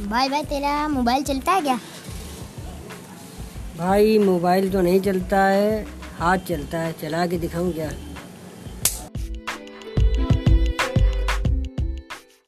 भाई भाई, तेरा मोबाइल चलता है क्या? भाई, मोबाइल तो नहीं चलता है, हाथ चलता है, चला के दिखाऊँ क्या?